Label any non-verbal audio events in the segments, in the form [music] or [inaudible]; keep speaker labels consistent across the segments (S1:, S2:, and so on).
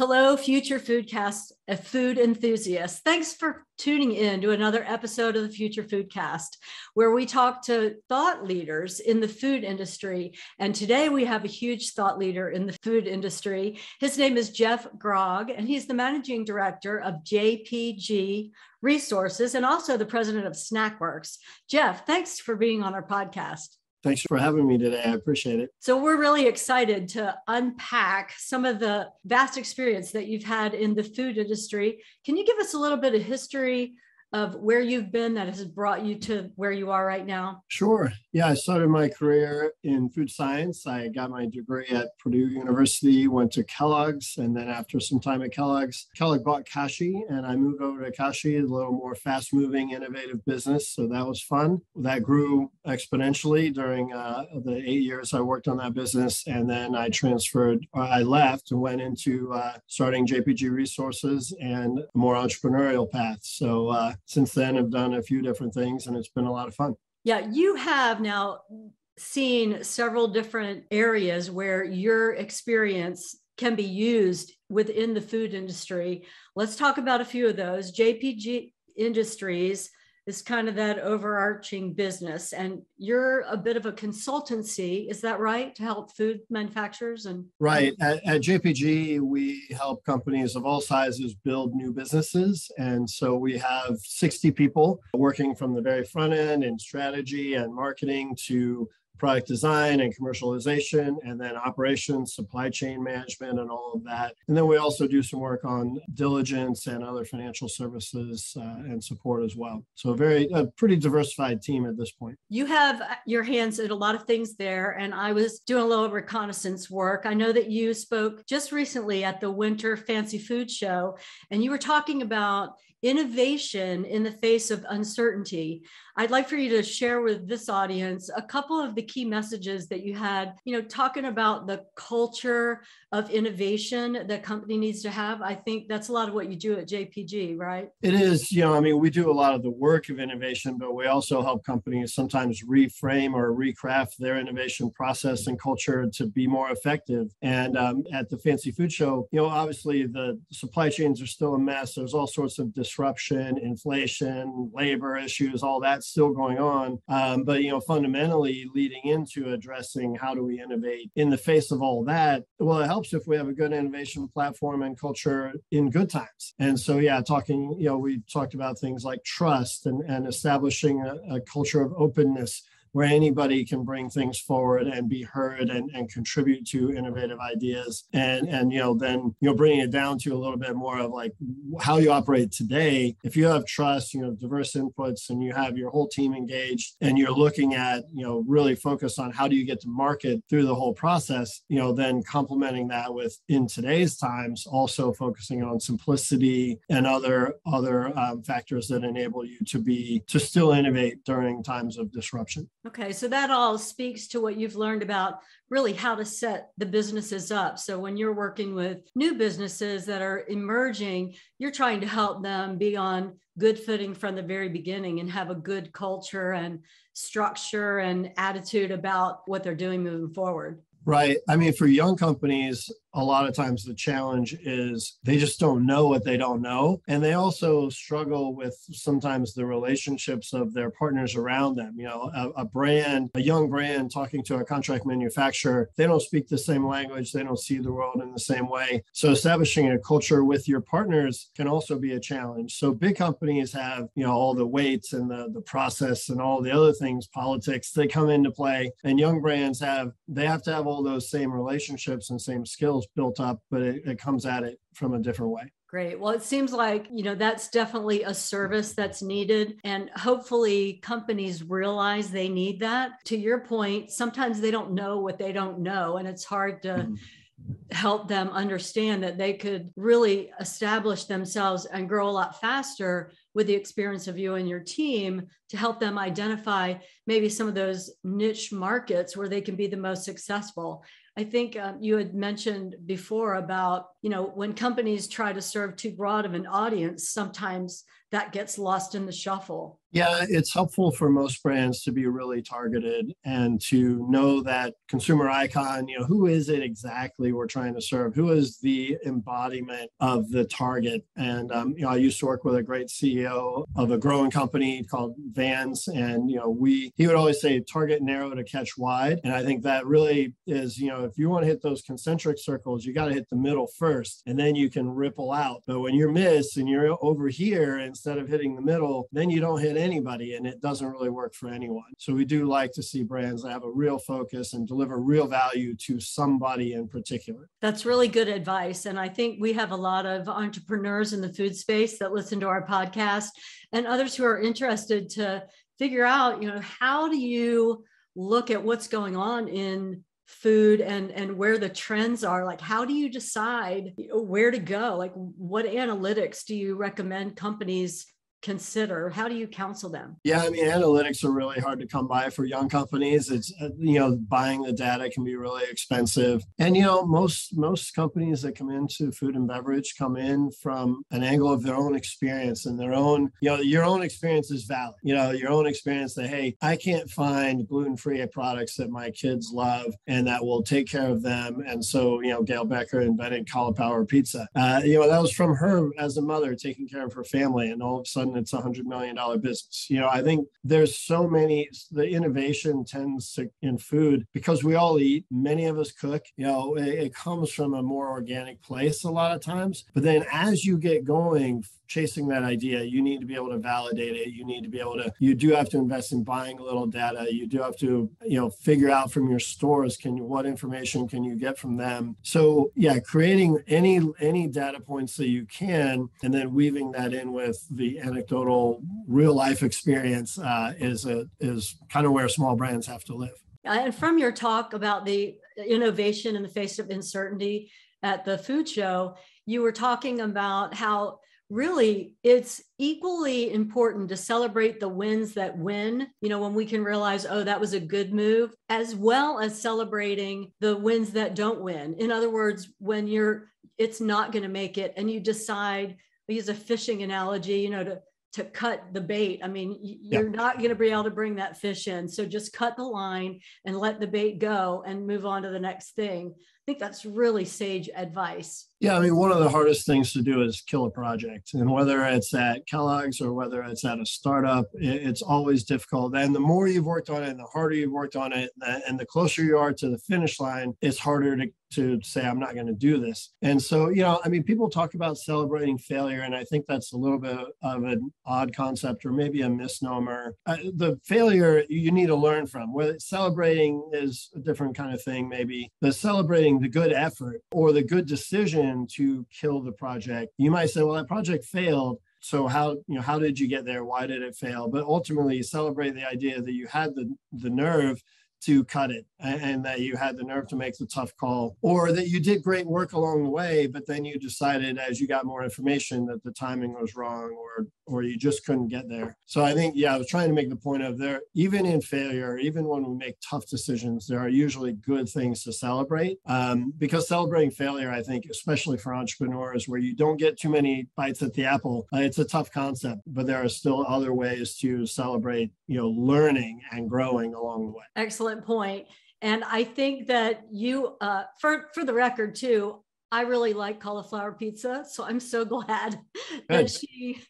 S1: Hello, future foodcast food enthusiasts. Thanks for tuning in to another episode of the Future Foodcast, where we talk to thought leaders in the food industry. And today we have a huge thought leader in the food industry. His name is Jeff Grogg, and he's the managing director of JPG Resources and also the president of Snackwerks. Jeff, thanks for being on our podcast.
S2: Thanks for having me today. I appreciate it.
S1: So, we're really excited to unpack some of the vast experience that you've had in the food industry. Can you give us a little bit of history of where you've been that has brought you to where you are right now?
S2: Sure. Yeah, I started my career in food science. I got my degree at Purdue University, went to Kellogg's, and then after some time at Kellogg's, Kellogg bought Kashi, and I moved over to Kashi, a little more fast moving, innovative business. So that was fun. That grew exponentially during uh, the eight years I worked on that business. And then I transferred, I left and went into uh, starting JPG Resources and a more entrepreneurial path. So uh, since then, I've done a few different things, and it's been a lot of fun.
S1: Yeah, you have now seen several different areas where your experience can be used within the food industry. Let's talk about a few of those. JPG Industries is kind of that overarching business. And you're a bit of a consultancy is that right to help food manufacturers and?
S2: Right. At, at, jpg we help companies of all sizes build new businesses. And so we have 60 people working from the very front end in strategy and marketing to product design and commercialization, and then operations, supply chain management, and all of that. And then we also do some work on diligence and other financial services uh, and support as well. So a very a pretty diversified team at this point.
S1: You have your hands in a lot of things there, and I was doing a little reconnaissance work. I know that you spoke just recently at the Winter Fancy Food Show, and you were talking about innovation in the face of uncertainty. I'd like for you to share with this audience a couple of the key messages that you had, you know, talking about the culture of innovation that company needs to have. I think that's a lot of what you do at JPG, right?
S2: It is, you know, I mean, we do a lot of the work of innovation, but we also help companies sometimes reframe or recraft their innovation process and culture to be more effective. And um, at the Fancy Food Show, you know, obviously the supply chains are still a mess. There's all sorts of disruption, inflation, labor issues, all that still going on. Um, but you know, fundamentally leading into addressing how do we innovate in the face of all that. Well, it helps if we have a good innovation platform and culture in good times. And so, yeah, talking, you know, we talked about things like trust and, and establishing a, a culture of openness where anybody can bring things forward and be heard and, and contribute to innovative ideas. And and you know then you know bringing it down to a little bit more of like how you operate today. If you have trust you know diverse inputs and you have your whole team engaged and you're looking at you know really focus on how do you get to market through the whole process you know then complementing that with in today's times also focusing on simplicity and other other um, factors that enable you to be to still innovate during times of disruption
S1: Okay, so that all speaks to what you've learned about really how to set the businesses up. So when you're working with new businesses that are emerging, you're trying to help them be on good footing from the very beginning and have a good culture and structure and attitude about what they're doing moving forward.
S2: Right. I mean, for young companies, a lot of times the challenge is they just don't know what they don't know. And they also struggle with sometimes the relationships of their partners around them. You know, a, a, brand, a young brand talking to a contract manufacturer, they don't speak the same language, they don't see the world in the same way. So establishing a culture with your partners can also be a challenge. So big companies have, you know, all the weights and the, the process and all the other things, politics, they come into play. And young brands have, they have to have all those same relationships and same skills skills built up, but it, it comes at it from a different way.
S1: Great. Well, it seems like, you know, that's definitely a service that's needed. And hopefully companies realize they need that. To your point, sometimes they don't know what they don't know. And it's hard to mm-hmm. help them understand that they could really establish themselves and grow a lot faster with the experience of you and your team to help them identify maybe some of those niche markets where they can be the most successful I think um, you had mentioned before about, you know, when companies try to serve too broad of an audience, sometimes that gets lost in the shuffle.
S2: Yeah, it's helpful for most brands to be really targeted and to know that consumer icon, you know, who is it exactly we're trying to serve? Who is the embodiment of the target? And, um, you know, I used to work with a great CEO of a growing company called Vans. And, you know, we, he would always say, target narrow to catch wide. And I think that really is, you know, if you want to hit those concentric circles, you got to hit the middle first and then you can ripple out. But when you're missed and you're over here instead of hitting the middle, then you don't hit anybody and it doesn't really work for anyone. So we do like to see brands that have a real focus and deliver real value to somebody in particular.
S1: That's really good advice. And I think we have a lot of entrepreneurs in the food space that listen to our podcast and others who are interested to figure out, you know, how do you look at what's going on in food and and where the trends are like how do you decide where to go? Like what analytics do you recommend companies consider? How do you counsel them?
S2: Yeah, I mean, analytics are really hard to come by for young companies. It's uh, you know, buying the data can be really expensive, and you know, most most companies that come into food and beverage come in from an angle of their own experience and their own, you know, your own experience is valid. You know, your own experience that hey, I can't find gluten-free products that my kids love and that will take care of them, and so you know, Gail Becker invented cauliflower pizza. Uh, you know, that was from her as a mother taking care of her family, and all of a sudden sudden it's a hundred million dollar business. You know, I think there's so many, the innovation tends to in food because we all eat, many of us cook, you know, it, it comes from a more organic place a lot of times. But then as you get going, chasing that idea, you need to be able to validate it. You need to be able to, you do have to invest in buying a little data. You do have to, you know, figure out from your stores, can you, what information can you get from them? So yeah, creating any, any data points that you can, and then weaving that in with the anecdotal real life experience uh, is a, is kind of where small brands have to live.
S1: And from your talk about the innovation in the face of uncertainty at the food show, you were talking about how really it's equally important to celebrate the wins that win you know when we can realize oh that was a good move as well as celebrating the wins that don't win in other words when you're it's not going to make it and you decide I use a fishing analogy you know to to cut the bait. I mean, you're yeah. not going to be able to bring that fish in. So just cut the line and let the bait go and move on to the next thing. I think that's really sage advice.
S2: Yeah, I mean, one of the hardest things to do is kill a project. And whether it's at Kellogg's or whether it's at a startup, it's always difficult. And the more you've worked on it and the harder you've worked on it, and the closer you are to the finish line, it's harder to, to say, I'm not going to do this. And so, you know, I mean, people talk about celebrating failure, and I think that's a little bit of an odd concept or maybe a misnomer. Uh, the failure you need to learn from, whether celebrating is a different kind of thing, maybe, the celebrating the good effort or the good decision to kill the project. You might say, well, that project failed. So how you know how did you get there? Why did it fail? But ultimately, you celebrate the idea that you had the the nerve to cut it and that you had the nerve to make the tough call or that you did great work along the way but then you decided as you got more information that the timing was wrong or or you just couldn't get there. So i think yeah i was trying to make the point of there even in failure even when we make tough decisions there are usually good things to celebrate. Um, because celebrating failure i think especially for entrepreneurs where you don't get too many bites at the apple uh, it's a tough concept but there are still other ways to celebrate you know learning and growing along the way.
S1: Excellent point. and I think that you, uh, for for the record too, I really like cauliflower pizza. So I'm so [laughs] glad Good. that she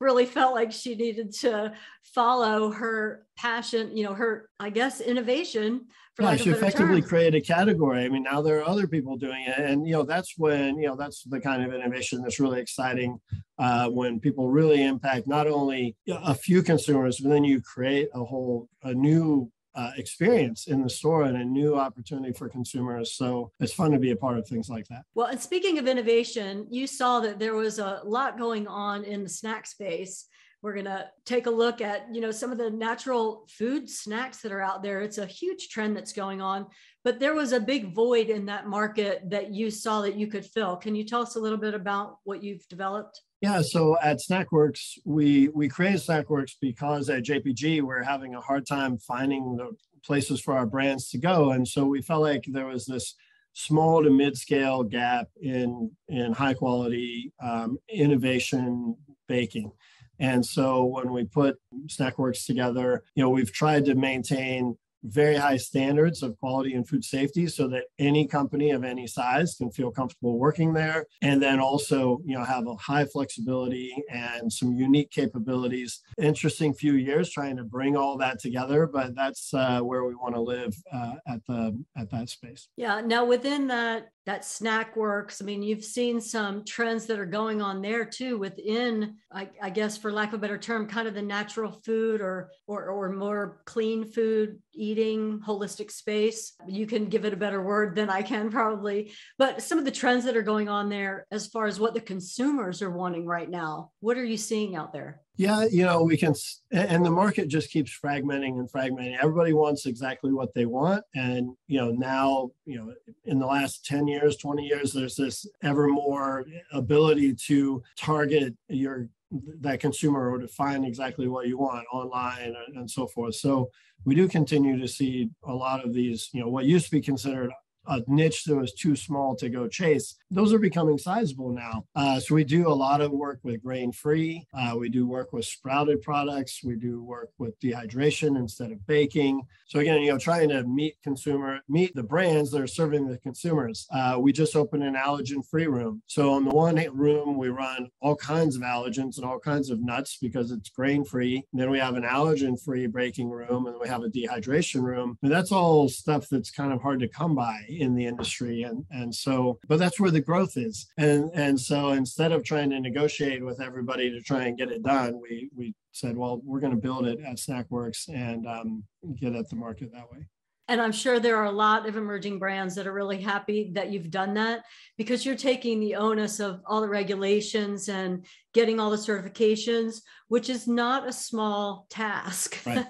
S1: really felt like she needed to follow her passion, you know, her, I guess, innovation.
S2: For yeah, she effectively term. created a category. I mean, now there are other people doing it. And, you know, that's when, you know, that's the kind of innovation that's really exciting uh, when people really impact not only a few consumers, but then you create a whole, a new uh, experience in the store and a new opportunity for consumers. So it's fun to be a part of things like that.
S1: Well, and speaking of innovation, you saw that there was a lot going on in the snack space. We're going to take a look at, you know, some of the natural food snacks that are out there. It's a huge trend that's going on, but there was a big void in that market that you saw that you could fill. Can you tell us a little bit about what you've developed?
S2: Yeah, so at Snackwerks, we we created Snackwerks because at JPG we're having a hard time finding the places for our brands to go. And so we felt like there was this small to mid-scale gap in in high quality um, innovation baking. And so when we put Snackwerks together, you know, we've tried to maintain very high standards of quality and food safety so that any company of any size can feel comfortable working there. And then also you know have a high flexibility and some unique capabilities. Interesting few years trying to bring all that together but that's uh, where we want to live uh, at the at that space.
S1: Yeah. Now within that that Snackwerks. i mean you've seen some trends that are going on there too within I, I, guess for lack of a better term kind of the natural food or or, or more clean food eating holistic space you can give it a better word than i can probably but some of the trends that are going on there as far as what the consumers are wanting right now what are you seeing out there
S2: yeah, you know, we can, and the market just keeps fragmenting and fragmenting. Everybody wants exactly what they want. And, you know, now, you know, in the last 10 years, 20 years, there's this ever more ability to target your that consumer or to find exactly what you want online and, so forth. So we do continue to see a lot of these, you know, what used to be considered a niche that was too small to go chase. Those are becoming sizable now. Uh, so we do a lot of work with grain free. Uh, we do work with sprouted products. We do work with dehydration instead of baking. So again, you know, trying to meet consumer, meet the brands that are serving the consumers. Uh, we just opened an allergen free room. So in the one room, we run all kinds of allergens and all kinds of nuts because it's grain free. Then we have an allergen free baking room and we have a dehydration room. And that's all stuff that's kind of hard to come by in the industry and and so but that's where the growth is. And and so instead of trying to negotiate with everybody to try and get it done we we said well we're going to build it at Snackwerks and um, get at the market that way.
S1: And I'm sure there are a lot of emerging brands that are really happy that you've done that because you're taking the onus of all the regulations and getting all the certifications, which is not a small task. [laughs] Right.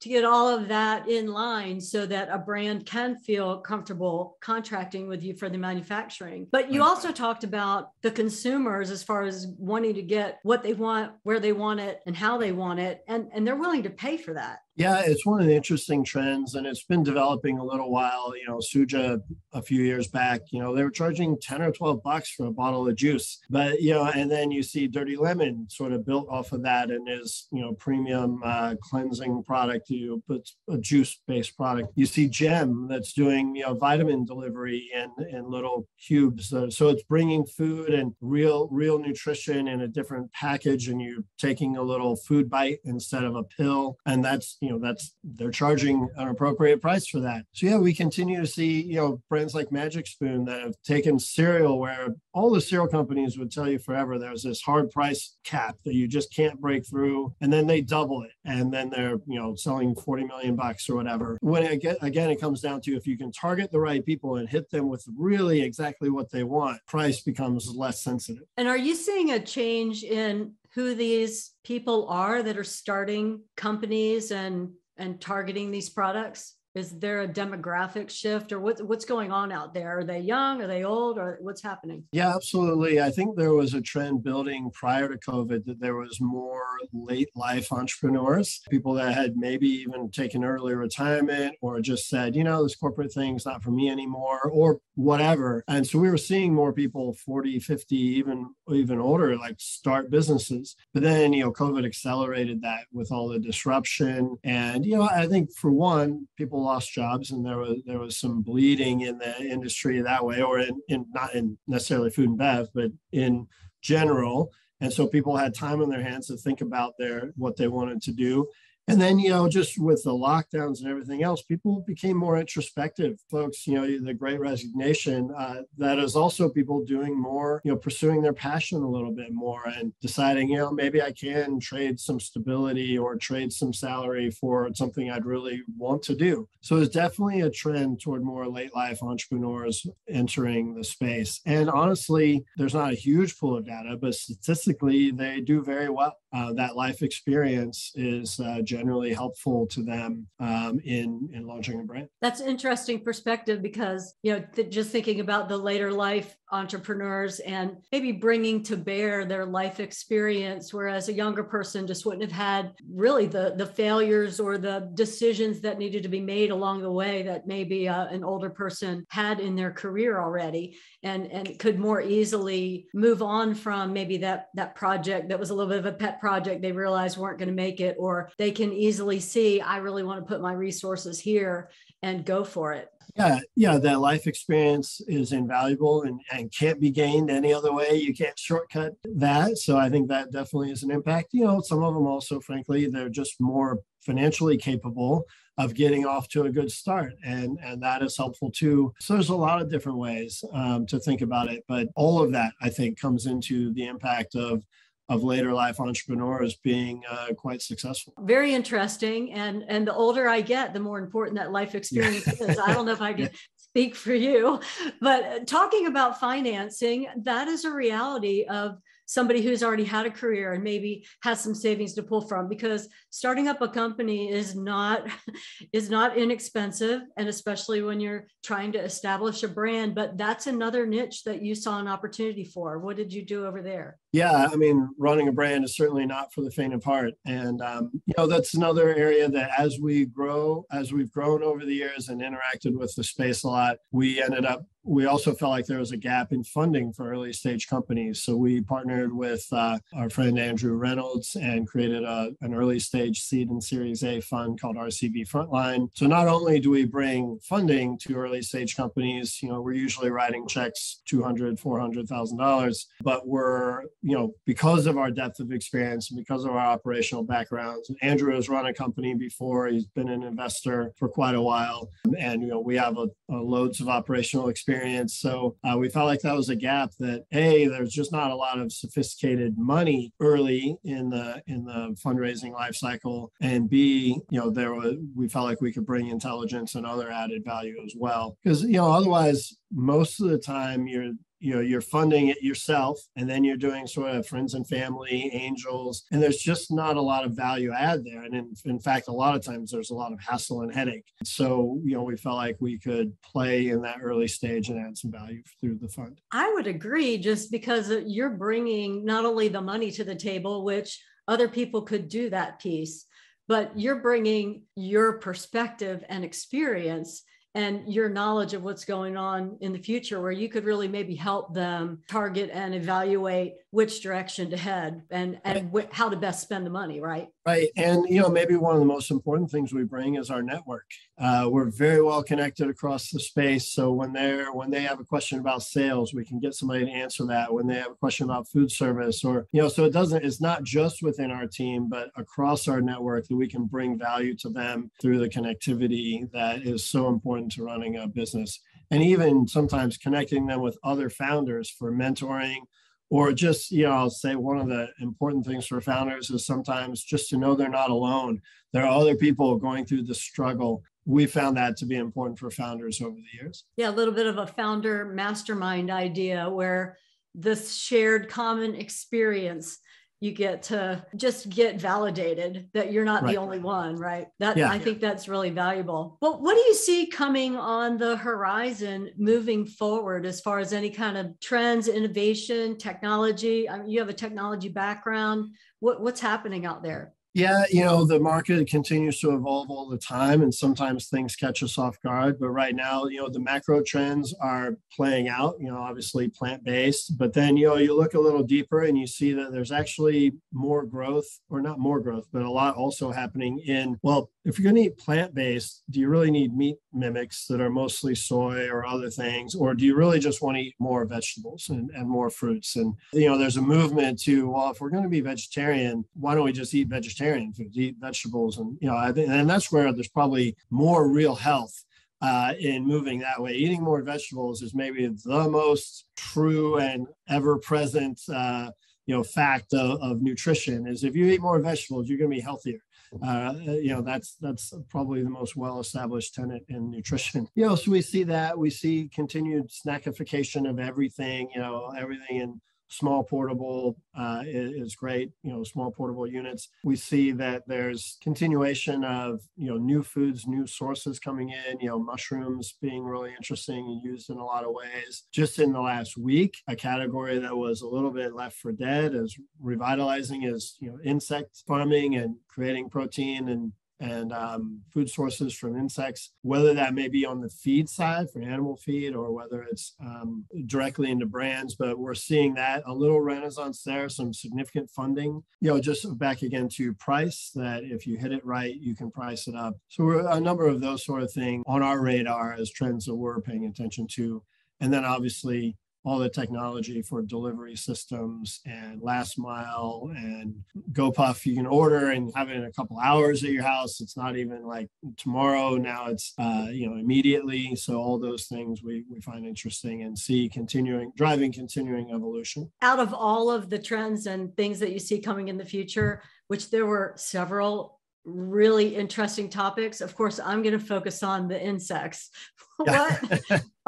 S1: to get all of that in line so that a brand can feel comfortable contracting with you for the manufacturing. But you also talked about the consumers as far as wanting to get what they want, where they want it, and how they want it. And, and they're willing to pay for that.
S2: Yeah, it's one of the interesting trends, and it's been developing a little while. You know, Suja a few years back, you know, they were charging 10 or 12 bucks for a bottle of juice. But, you know, and then you see Dirty Lemon sort of built off of that and is, you know, premium uh, cleansing product, you put a juice based product. You see Gem that's doing, you know, vitamin delivery in, in little cubes. Uh, so it's bringing food and real, real nutrition in a different package, and you're taking a little food bite instead of a pill. And that's, you know, that's they're charging an appropriate price for that. So yeah, we continue to see, you know, brands like Magic Spoon that have taken cereal where all the cereal companies would tell you forever there's this hard price cap that you just can't break through. And then they double it. And then they're, you know, selling 40 million bucks or whatever. When it get, again, it comes down to if you can target the right people and hit them with really exactly what they want, price becomes less sensitive.
S1: And are you seeing a change in who these people are that are starting companies and and targeting these products? Is there a demographic shift or what's what's going on out there? Are they young? Are they old? Or what's happening?
S2: Yeah absolutely. I think there was a trend building prior to covid that there was more late life entrepreneurs people that had maybe even taken early retirement or just said you know this corporate thing's not for me anymore or whatever. And so we were seeing more people 40 50 even even older like start businesses. But then you know covid accelerated that with all the disruption. And you know i think for one people people lost jobs and there was there was some bleeding in the industry that way or in, in not in necessarily food and bev but in general. And so people had time on their hands to think about their what they wanted to do and then, you know, just with the lockdowns and everything else, people became more introspective. Folks, you know, the great resignation, uh, that is also people doing more, you know, pursuing their passion a little bit more and deciding, you know, maybe I can trade some stability or trade some salary for something I'd really want to do. So it's definitely a trend toward more late life entrepreneurs entering the space. And honestly, there's not a huge pool of data, but statistically, they do very well. Uh, that life experience is uh, generally helpful to them um, in in launching a brand.
S1: That's interesting perspective because you know th- just thinking about the later life entrepreneurs and maybe bringing to bear their life experience whereas a younger person just wouldn't have had really the the failures or the decisions that needed to be made along the way that maybe uh, an older person had in their career already. And and could more easily move on from maybe that that project that was a little bit of a pet project they realized weren't going to make it or they can easily see i really want to put my resources here and go for it
S2: yeah, yeah, that life experience is invaluable and, and can't be gained any other way. You can't shortcut that. So I think that definitely is an impact. You know, some of them also, frankly, they're just more financially capable of getting off to a good start and and that is helpful too so there's a lot of different ways um, to think about it but all of that i think comes into the impact of of later life entrepreneurs being uh, quite successful.
S1: Very interesting, and and the older I get, the more important that life experience is. I don't know if I [laughs] can speak for you, but talking about financing, that is a reality of somebody who's already had a career and maybe has some savings to pull from because starting up a company is not [laughs] is not inexpensive and especially when you're trying to establish a brand but that's another niche that you saw an opportunity for. What did you do over there?
S2: Yeah i mean running a brand is certainly not for the faint of heart and um, you know that's another area that as we grow as we've grown over the years and interacted with the space a lot we ended up we also felt like there was a gap in funding for early stage companies. So we partnered with uh, our friend Andrew Reynolds and created a, an early stage seed and series A fund called RCV Frontline. So not only do we bring funding to early stage companies, you know, we're usually writing checks $200, $400,000, but we're, you know, because of our depth of experience and because of our operational backgrounds, Andrew has run a company before, he's been an investor for quite a while. And, you know, we have a, a loads of operational experience experience. So uh, we felt like that was a gap that a there's just not a lot of sophisticated money early in the in the fundraising life cycle, and b you know there was we felt like we could bring intelligence and other added value as well because you know otherwise most of the time you're you know you're funding it yourself and then you're doing sort of friends and family angels and there's just not a lot of value add there. And in, in fact a lot of times there's a lot of hassle and headache. So you know we felt like we could play in that early stage and add some value through the fund.
S1: I would agree just because you're bringing not only the money to the table which other people could do that piece but you're bringing your perspective and experience and your knowledge of what's going on in the future where you could really maybe help them target and evaluate which direction to head and and wh- how to best spend the money right?
S2: Right and you know maybe one of the most important things we bring is our network. Uh, we're very well connected across the space so when they're when they have a question about sales we can get somebody to answer that. When they have a question about food service or you know so it doesn't it's not just within our team but across our network that we can bring value to them through the connectivity that is so important to running a business. And even sometimes connecting them with other founders for mentoring or just you know i'll say one of the important things for founders is sometimes just to know they're not alone. There are other people going through the struggle. We found that to be important for founders over the years.
S1: Yeah a little bit of a founder mastermind idea where this shared common experience you get to just get validated that you're not right. the only one right? That yeah. i think that's really valuable. Well what do you see coming on the horizon moving forward as far as any kind of trends innovation technology? I mean, you have a technology background. What, what's happening out there
S2: yeah, you know, the market continues to evolve all the time, and sometimes things catch us off guard. But right now, you know, the macro trends are playing out, you know, obviously plant based. But then, you know, you look a little deeper and you see that there's actually more growth, or not more growth, but a lot also happening in, well, if you're going to eat plant based, do you really need meat mimics that are mostly soy or other things? Or do you really just want to eat more vegetables and, and more fruits? And, you know, there's a movement to, well, if we're going to be vegetarian, why don't we just eat vegetarian food, eat vegetables? And, you know, I think, and that's where there's probably more real health uh, in moving that way. Eating more vegetables is maybe the most true and ever present, uh, you know, fact of, of nutrition is if you eat more vegetables, you're going to be healthier uh, you know that's that's probably the most well established tenet in nutrition [laughs] you know so we see that we see continued snackification of everything you know everything in small portable uh, is, great. You know, small portable units. We see that there's continuation of you know new foods, new sources coming in. You know, mushrooms being really interesting and used in a lot of ways. Just in the last week, a category that was a little bit left for dead is revitalizing is you know insect farming and creating protein and and um, food sources from insects, whether that may be on the feed side for animal feed or whether it's um, directly into brands. But we're seeing that a little renaissance there, some significant funding. You know, just back again to price, that if you hit it right, you can price it up. So we're a number of those sort of things on our radar as trends that we're paying attention to. And then obviously, all the technology for delivery systems and last mile and GoPuff you can order and have it in a couple hours at your house. It's not even like tomorrow. Now it's uh, you know immediately. So all those things we we find interesting and see continuing driving continuing evolution.
S1: Out of all of the trends and things that you see coming in the future, which there were several really interesting topics. Of course, I'm going to focus on the insects. [laughs] what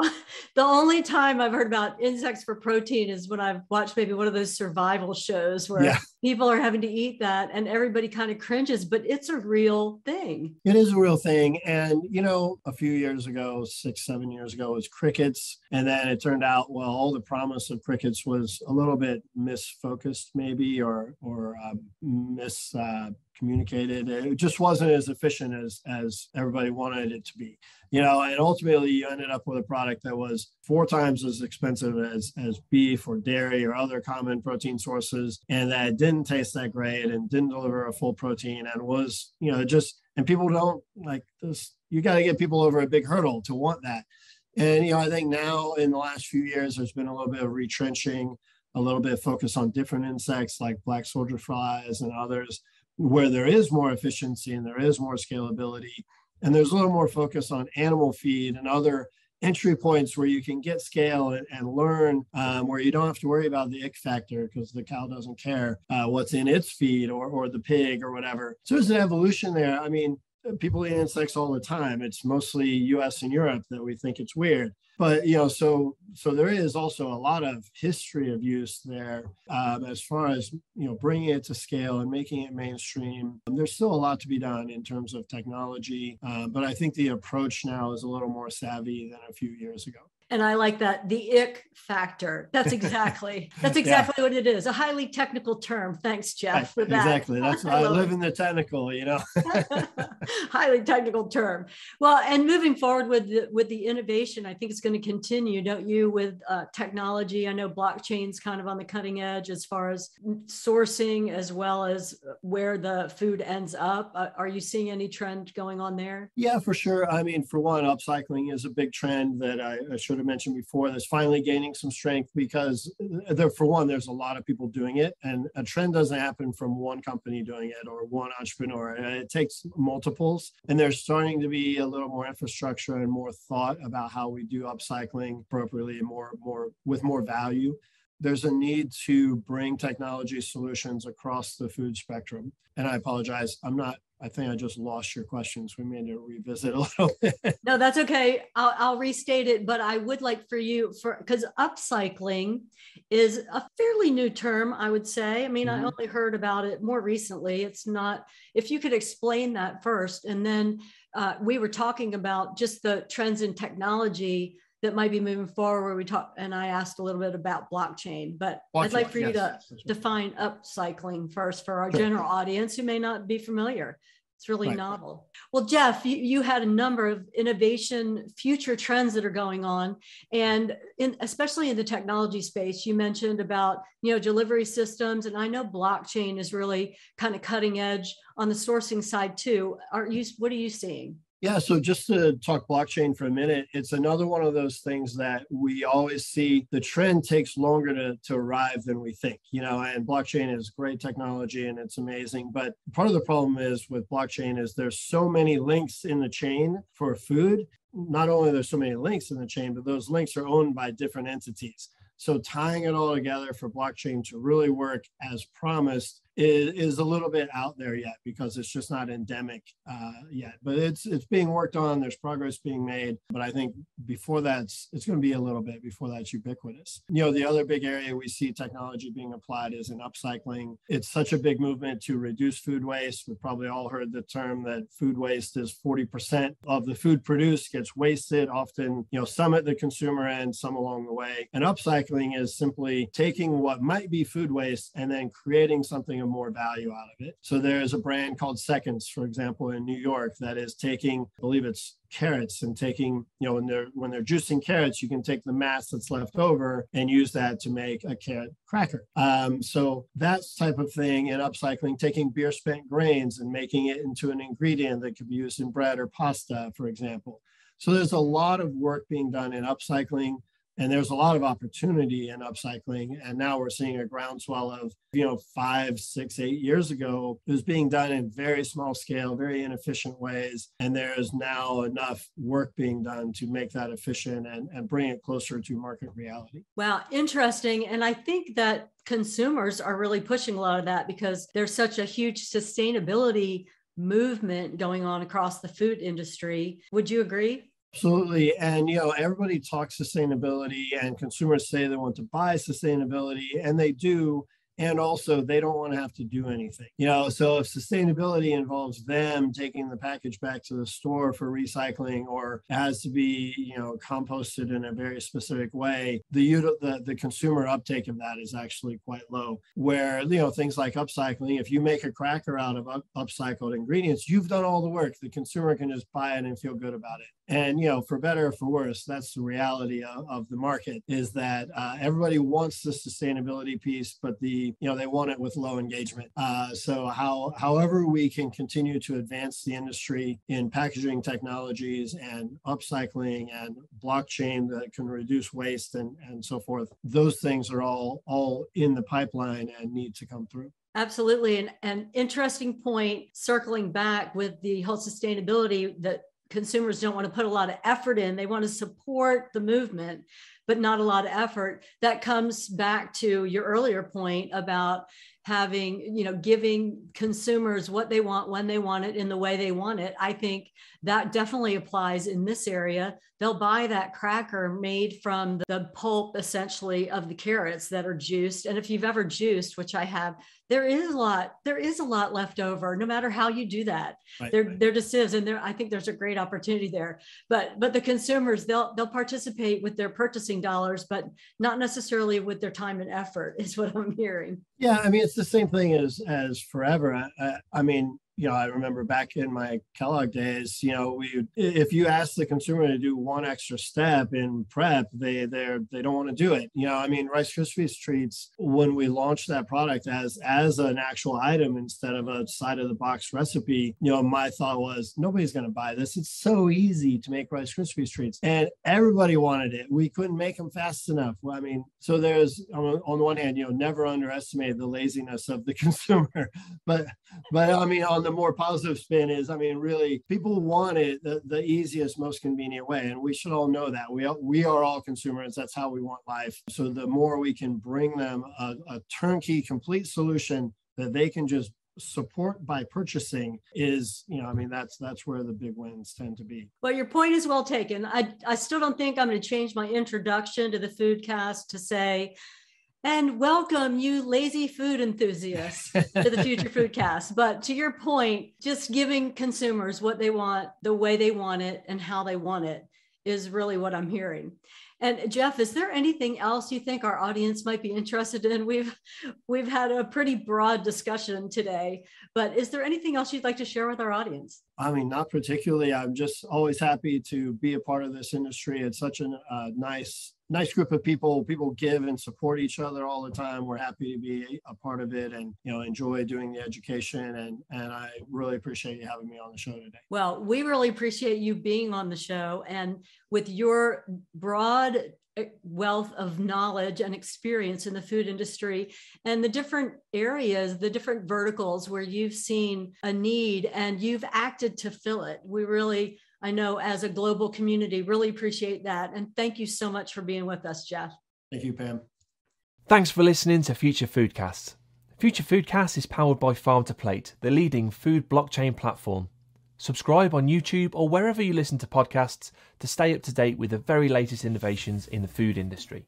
S1: [laughs] the only time I've heard about insects for protein is when I've watched maybe one of those survival shows where yeah. people are having to eat that and everybody kind of cringes, but it's a real thing.
S2: It is a real thing. And, you know, a few years ago, six, seven years ago, was crickets. And then it turned out, well, all the promise of crickets was a little bit misfocused, maybe, or, or um, mis. Uh, communicated. It just wasn't as efficient as as everybody wanted it to be. You know and ultimately you ended up with a product that was four times as expensive as as beef or dairy or other common protein sources and that didn't taste that great and didn't deliver a full protein and was you know just and people don't like this you got to get people over a big hurdle to want that. And you know i think now in the last few years there's been a little bit of retrenching a little bit of focus on different insects like black soldier flies and others where there is more efficiency and there is more scalability and there's a little more focus on animal feed and other entry points where you can get scale and, and learn um, where you don't have to worry about the ick factor because the cow doesn't care uh, what's in its feed or, or the pig or whatever. So there's an evolution there. I mean, people eat insects all the time. It's mostly US and Europe that we think it's weird but you know so so there is also a lot of history of use there um, as far as you know bringing it to scale and making it mainstream. Um, there's still a lot to be done in terms of technology uh, but i think the approach now is a little more savvy than a few years ago
S1: and I like that the ick factor. That's [laughs] exactly that's exactly yeah. what it is. A highly technical term. Thanks, Jeff, for that.
S2: Exactly. That's I, I live it. in the technical, you know. [laughs]
S1: highly technical term. Well, and moving forward with the, with the innovation, I think it's going to continue, don't you? With uh, technology, I know blockchain's kind of on the cutting edge as far as sourcing as well as where the food ends up. Uh, are you seeing any trend going on there?
S2: Yeah, for sure. I mean, for one, upcycling is a big trend that I, I should have mentioned before that's finally gaining some strength because there, for one, there's a lot of people doing it, and a trend doesn't happen from one company doing it or one entrepreneur. It takes multiples, and there's starting to be a little more infrastructure and more thought about how we do upcycling appropriately and more more with more value there's a need to bring technology solutions across the food spectrum. And I apologize, I'm not I think I just lost your questions. We may need to revisit a little [laughs] bit.
S1: No, that's okay. I'll, I'll restate it, but I would like for you for because upcycling is a fairly new term, I would say. I mean, mm-hmm. I only heard about it more recently. It's not. If you could explain that first, and then uh, we were talking about just the trends in technology that might be moving forward. We talked, and I asked a little bit about blockchain, but blockchain, I'd like for yes, you to define upcycling first for our general audience who may not be familiar. It's really right. novel. Well, Jeff, you, you had a number of innovation future trends that are going on. And in, especially in the technology space, you mentioned about, you know, delivery systems. And I know blockchain is really kind of cutting edge on the sourcing side too. Are you, what are you seeing?
S2: Yeah, so just to talk blockchain for a minute, it's another one of those things that we always see the trend takes longer to, to arrive than we think, you know, and blockchain is great technology and it's amazing. But part of the problem is with blockchain is there's so many links in the chain for food. Not only there's so many links in the chain, but those links are owned by different entities. So tying it all together for blockchain to really work as promised is, is a little bit out there yet because it's just not endemic uh, yet. But it's it's being worked on. There's progress being made. But I think before that's it's going to be a little bit before that's ubiquitous. You know, the other big area we see technology being applied is in upcycling. It's such a big movement to reduce food waste. We've probably all heard the term that food waste is 40% of the food produced gets wasted. Often, you know, some at the consumer end, some along the way. And upcycling is simply taking what might be food waste and then creating something more value out of it. So there's a brand called Seconds, for example, in New York that is taking, I believe it's carrots and taking you know when they're when they're juicing carrots you can take the mass that's left over and use that to make a carrot cracker. Um, so that type of thing in upcycling taking beer spent grains and making it into an ingredient that could be used in bread or pasta for example. So there's a lot of work being done in upcycling and there's a lot of opportunity in upcycling. And now we're seeing a groundswell of you know five six eight years ago it was being done in very small scale very inefficient ways. And there's now enough work being done to make that efficient and, and bring it closer to market reality.
S1: Wow interesting. And i think that consumers are really pushing a lot of that because there's such a huge sustainability movement going on across the food industry. Would you agree
S2: Absolutely. And, you know, everybody talks sustainability and consumers say they want to buy sustainability and they do and also they don't want to have to do anything you know? So if sustainability involves them taking the package back to the store for recycling or has to be you know composted in a very specific way the the, the consumer uptake of that is actually quite low. Where you know things like upcycling if you make a cracker out of up, upcycled ingredients you've done all the work. The consumer can just buy it and feel good about it and you know for better or for worse that's the reality of, of the market is that uh, everybody wants the sustainability piece but the you know they want it with low engagement uh, so how however we can continue to advance the industry in packaging technologies and upcycling and blockchain that can reduce waste and and so forth those things are all all in the pipeline and need to come through
S1: Absolutely. And an interesting point circling back with the whole sustainability that consumers don't want to put a lot of effort in. They want to support the movement, but not a lot of effort. That comes back to your earlier point about having, you know, giving consumers what they want when they want it in the way they want it. I think that definitely applies in this area. They'll buy that cracker made from the pulp essentially of the carrots that are juiced. And if you've ever juiced, which I have, there is a lot, there is a lot left over, no matter how you do that. Right, there, right. there just is. And there, I think there's a great opportunity there. But but the consumers, they'll they'll participate with their purchasing dollars, but not necessarily with their time and effort, [laughs] is what I'm hearing.
S2: Yeah, I mean, it's the same thing as as forever. I, I mean, you know, I remember back in my Kellogg days, you know, we if you ask the consumer to do one extra step in prep, they they they don't want to do it. You know, I mean, Rice Krispies treats when we launched that product as as an actual item instead of a side of the box recipe, you know, my thought was nobody's going to buy this. It's so easy to make Rice Krispies treats, and everybody wanted it. We couldn't make them fast enough. I mean, so there's on, on the one hand, you know, never underestimate the laziness of the [laughs] consumer, but but I mean on the more positive spin is, I mean, really, people want it the, the easiest, most convenient way, and we should all know that. We we are all consumers. That's how we want life. So the more we can bring them a, a turnkey, complete solution that they can just support by purchasing is you know i mean that's that's where the big wins tend to be
S1: well your point is well taken i i still don't think i'm going to change my introduction to the foodcast to say and welcome you lazy food enthusiasts to the future [laughs] foodcast but to your point just giving consumers what they want the way they want it and how they want it is really what i'm hearing and jeff is there anything else you think our audience might be interested in we've we've had a pretty broad discussion today but is there anything else you'd like to share with our audience
S2: I mean, not particularly. I'm just always happy to be a part of this industry. It's such a uh, nice nice group of people. People give and support each other all the time. We're happy to be a part of it and, you know, enjoy doing the education. And, and I really appreciate you having me on the show today.
S1: Well, we really appreciate you being on the show and with your broad eh, wealth of knowledge and experience in the food industry and the different areas, the different verticals where you've seen a need and you've acted to fill it. We really I know as a global community, really appreciate that. And thank you so much for being with us, Jeff.
S2: Thank you, Pam.
S3: Thanks for listening to Future Foodcasts. Future Foodcast is powered by Farm to Plate, the leading food blockchain platform. Subscribe on YouTube or wherever you listen to podcasts to stay up to date with the very latest innovations in the food industry.